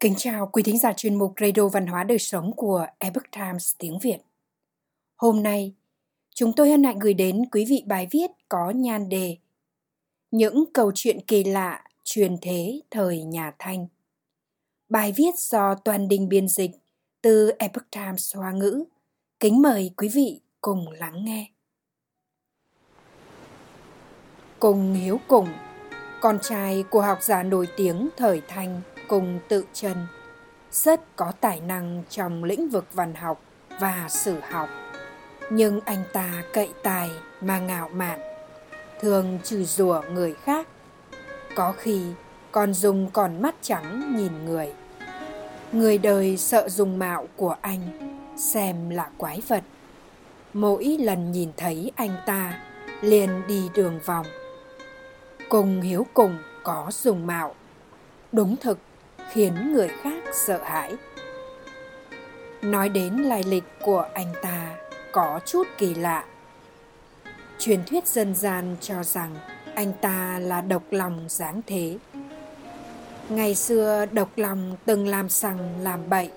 Kính chào quý thính giả chuyên mục Radio Văn hóa Đời Sống của Epoch Times tiếng Việt. Hôm nay, chúng tôi hân hạnh gửi đến quý vị bài viết có nhan đề Những câu chuyện kỳ lạ truyền thế thời nhà Thanh. Bài viết do Toàn Đình biên dịch từ Epoch Times Hoa ngữ. Kính mời quý vị cùng lắng nghe. Cùng Hiếu Cùng, con trai của học giả nổi tiếng thời Thanh cùng tự trần rất có tài năng trong lĩnh vực văn học và sử học. Nhưng anh ta cậy tài mà ngạo mạn, thường trừ rủa người khác. Có khi còn dùng còn mắt trắng nhìn người. Người đời sợ dùng mạo của anh, xem là quái vật. Mỗi lần nhìn thấy anh ta, liền đi đường vòng. Cùng hiếu cùng có dùng mạo. Đúng thực khiến người khác sợ hãi. Nói đến lai lịch của anh ta, có chút kỳ lạ. Truyền thuyết dân gian cho rằng anh ta là độc lòng giáng thế. Ngày xưa, độc lòng từng làm sằng, làm bậy.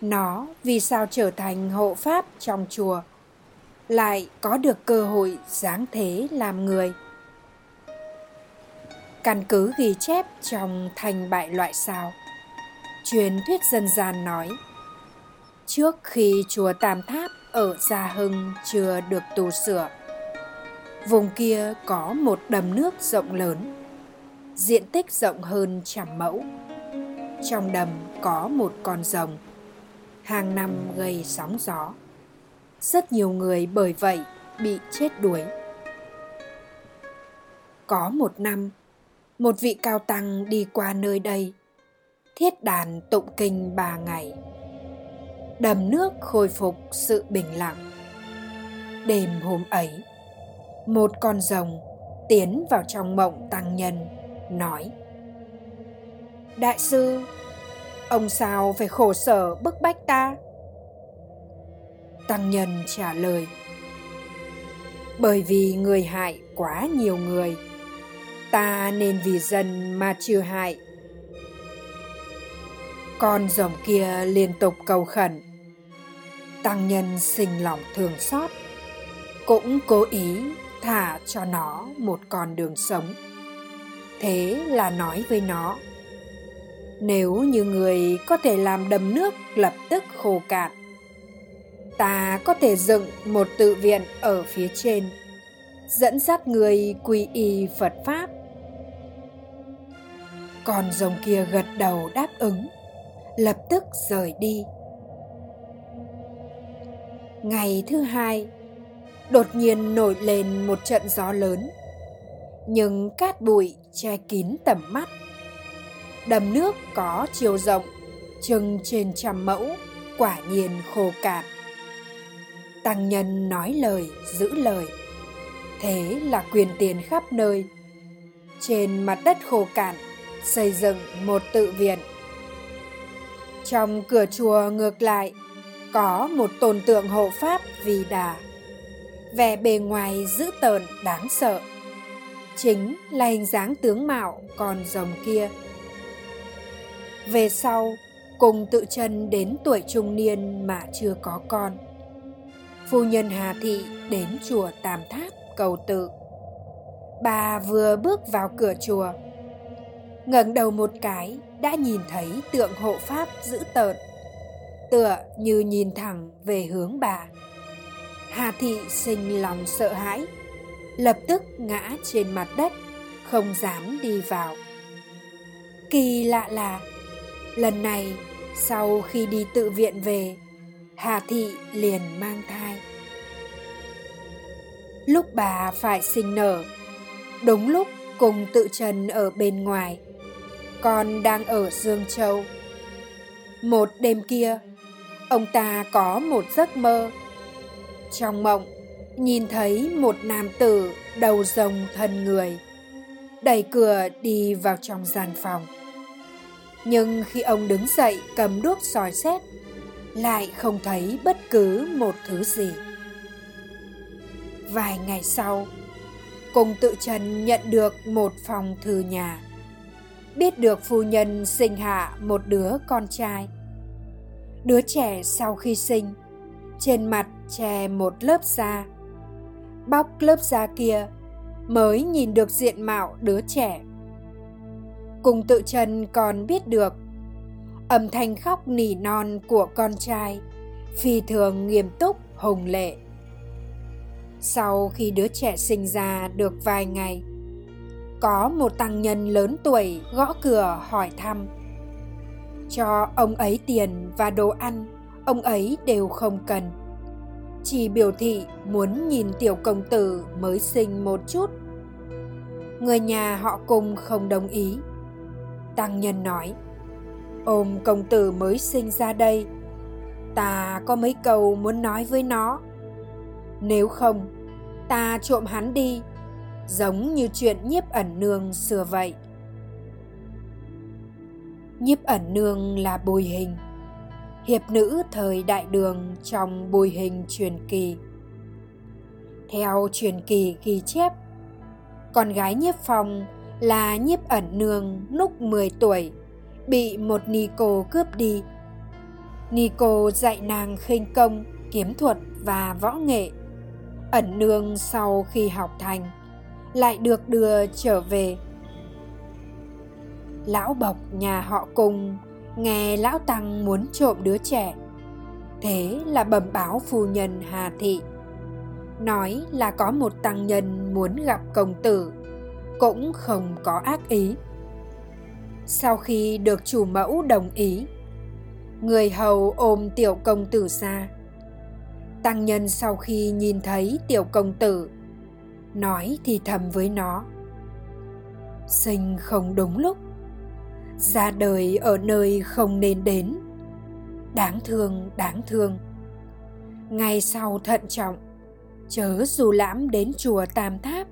Nó vì sao trở thành hộ pháp trong chùa, lại có được cơ hội giáng thế làm người? Căn cứ ghi chép trong thành bại loại sao. Truyền thuyết dân gian nói, trước khi chùa Tam Tháp ở Gia Hưng chưa được tu sửa, vùng kia có một đầm nước rộng lớn, diện tích rộng hơn trăm mẫu. Trong đầm có một con rồng, hàng năm gây sóng gió. Rất nhiều người bởi vậy bị chết đuối. Có một năm, một vị cao tăng đi qua nơi đây. Thiết đàn tụng kinh ba ngày. Đầm nước khôi phục sự bình lặng. Đêm hôm ấy, một con rồng tiến vào trong mộng tăng nhân, nói, đại sư, ông sao phải khổ sở bức bách ta? Tăng nhân trả lời, bởi vì người hại quá nhiều người ta nên vì dân mà trừ hại. Con rồng kia liên tục cầu khẩn. Tăng nhân sinh lòng thương xót, cũng cố ý thả cho nó một con đường sống. Thế là nói với nó, nếu như người có thể làm đầm nước lập tức khô cạn, ta có thể dựng một tự viện ở phía trên, dẫn dắt người quy y phật pháp con rồng kia gật đầu đáp ứng. Lập tức rời đi. Ngày thứ hai, đột nhiên nổi lên một trận gió lớn. Nhưng cát bụi che kín tầm mắt. Đầm nước có chiều rộng, chừng trên trăm mẫu, quả nhiên khô cạn. Tăng nhân nói lời, giữ lời. Thế là quyền tiền khắp nơi. Trên mặt đất khô cạn xây dựng một tự viện. Trong cửa chùa ngược lại, có một tôn tượng hộ pháp vì đà. Vẻ bề ngoài dữ tợn đáng sợ. Chính là hình dáng tướng mạo con rồng kia. Về sau, cùng tự chân đến tuổi trung niên mà chưa có con. Phu nhân Hà Thị đến chùa Tam Tháp cầu tự. Bà vừa bước vào cửa chùa ngẩng đầu một cái, đã nhìn thấy tượng hộ pháp dữ tợn. Tựa như nhìn thẳng về hướng bà. Hà thị sinh lòng sợ hãi, lập tức ngã trên mặt đất, không dám đi vào. Kỳ lạ là, lần này, sau khi đi tự viện về, hà thị liền mang thai. Lúc bà phải sinh nở, đúng lúc cùng tự trần ở bên ngoài con đang ở Dương Châu. Một đêm kia, ông ta có một giấc mơ. Trong mộng, nhìn thấy một nam tử đầu rồng thân người, đẩy cửa đi vào trong gian phòng. Nhưng khi ông đứng dậy cầm đuốc soi xét, lại không thấy bất cứ một thứ gì. Vài ngày sau, cùng tự trần nhận được một phòng thư nhà biết được phu nhân sinh hạ một đứa con trai. Đứa trẻ sau khi sinh, trên mặt che một lớp da. Bóc lớp da kia mới nhìn được diện mạo đứa trẻ. Cùng tự chân còn biết được âm thanh khóc nỉ non của con trai phi thường nghiêm túc hùng lệ sau khi đứa trẻ sinh ra được vài ngày có một tăng nhân lớn tuổi gõ cửa hỏi thăm. Cho ông ấy tiền và đồ ăn, ông ấy đều không cần. Chỉ biểu thị muốn nhìn tiểu công tử mới sinh một chút. Người nhà họ cùng không đồng ý. Tăng nhân nói, ôm công tử mới sinh ra đây, ta có mấy câu muốn nói với nó. Nếu không, ta trộm hắn đi giống như chuyện nhiếp ẩn nương xưa vậy. Nhiếp ẩn nương là bùi hình. Hiệp nữ thời đại đường trong bùi hình truyền kỳ. Theo truyền kỳ ghi chép, con gái nhiếp phong là nhiếp ẩn nương lúc 10 tuổi, bị một ni cô cướp đi. Ni cô dạy nàng khinh công, kiếm thuật và võ nghệ, ẩn nương sau khi học thành lại được đưa trở về. Lão bộc nhà họ cùng, nghe lão tăng muốn trộm đứa trẻ. Thế là bẩm báo phu nhân hà thị, nói là có một tăng nhân muốn gặp công tử, cũng không có ác ý. Sau khi được chủ mẫu đồng ý, người hầu ôm tiểu công tử ra. Tăng nhân sau khi nhìn thấy tiểu công tử nói thì thầm với nó. Sinh không đúng lúc. Ra đời ở nơi không nên đến. Đáng thương đáng thương. Ngày sau thận trọng, chớ dù lãm đến chùa tam tháp.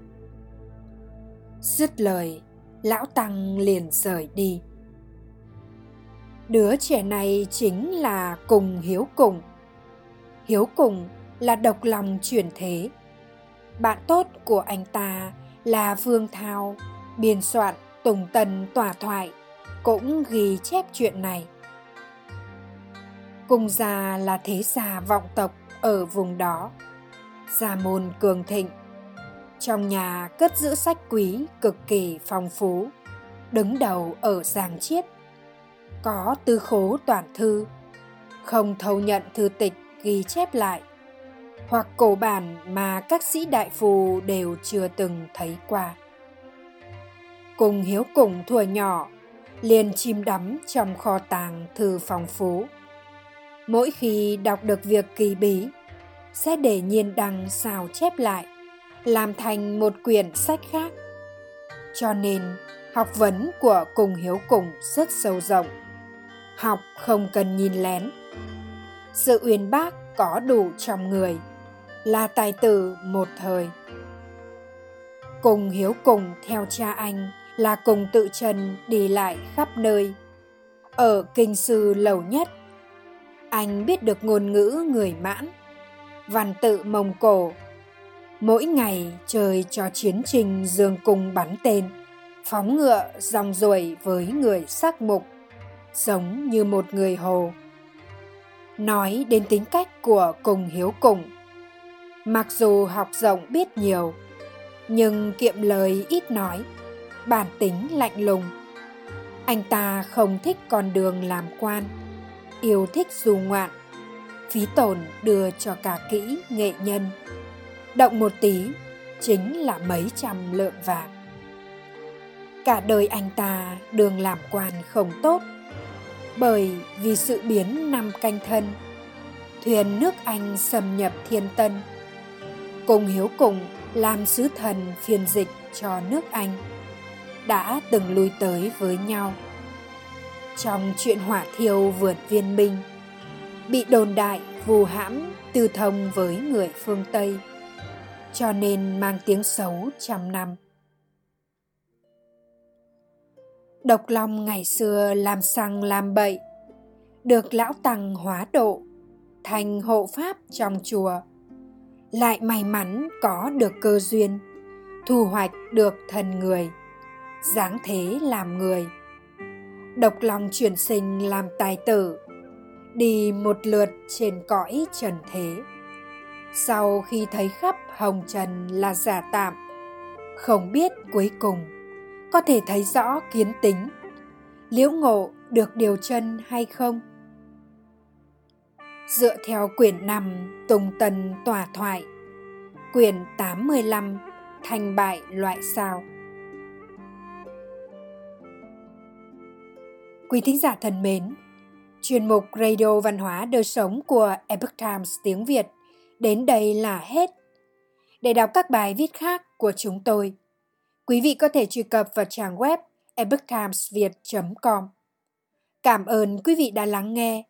Dứt lời, lão tăng liền rời đi. Đứa trẻ này chính là cùng hiếu cùng. Hiếu cùng là độc lòng chuyển thế bạn tốt của anh ta là vương thao, biên soạn tùng tần tỏa thoại, cũng ghi chép chuyện này. Cùng già là thế gia vọng tộc ở vùng đó, gia môn cường thịnh. Trong nhà cất giữ sách quý cực kỳ phong phú, đứng đầu ở giang chiết, có tư khố toàn thư, không thâu nhận thư tịch ghi chép lại hoặc cổ bản mà các sĩ đại phù đều chưa từng thấy qua. Cùng hiếu cùng thuở nhỏ, liền chìm đắm trong kho tàng thư phong phú. Mỗi khi đọc được việc kỳ bí, sẽ để nhiên đăng sao chép lại, làm thành một quyển sách khác. Cho nên, học vấn của cùng hiếu cùng rất sâu rộng. Học không cần nhìn lén. Sự uyên bác có đủ trong người là tài tử một thời. Cùng hiếu cùng theo cha anh là cùng tự trần đi lại khắp nơi. Ở kinh sư lầu nhất, anh biết được ngôn ngữ người mãn, văn tự mông cổ. Mỗi ngày trời cho chiến trình dương cung bắn tên, phóng ngựa dòng ruổi với người sắc mục, giống như một người hồ. Nói đến tính cách của cùng hiếu cùng mặc dù học rộng biết nhiều, nhưng kiệm lời ít nói, bản tính lạnh lùng. Anh ta không thích con đường làm quan, yêu thích du ngoạn, phí tổn đưa cho cả kỹ nghệ nhân. Động một tí chính là mấy trăm lượng vàng cả đời anh ta đường làm quan không tốt, bởi vì sự biến năm canh thân. Thuyền nước anh xâm nhập thiên tân cùng hiếu cùng làm sứ thần phiên dịch cho nước anh, đã từng lui tới với nhau. Trong chuyện hỏa thiêu vượt viên minh, bị đồn đại vù hãm tư thông với người phương tây, cho nên mang tiếng xấu trăm năm. Độc long ngày xưa làm xăng làm bậy, được lão tăng hóa độ, thành hộ pháp trong chùa lại may mắn có được cơ duyên, thu hoạch được thần người, dáng thế làm người. Độc lòng chuyển sinh làm tài tử, đi một lượt trên cõi trần thế. Sau khi thấy khắp hồng trần là giả tạm, không biết cuối cùng có thể thấy rõ kiến tính, liễu ngộ được điều chân hay không? Dựa theo quyển 5 Tùng Tần Tòa Thoại, quyển 815 Thành bại loại sao. Quý thính giả thân mến, chuyên mục Radio Văn hóa Đời Sống của Epoch Times tiếng Việt đến đây là hết. Để đọc các bài viết khác của chúng tôi, quý vị có thể truy cập vào trang web epochtimesviet.com. Cảm ơn quý vị đã lắng nghe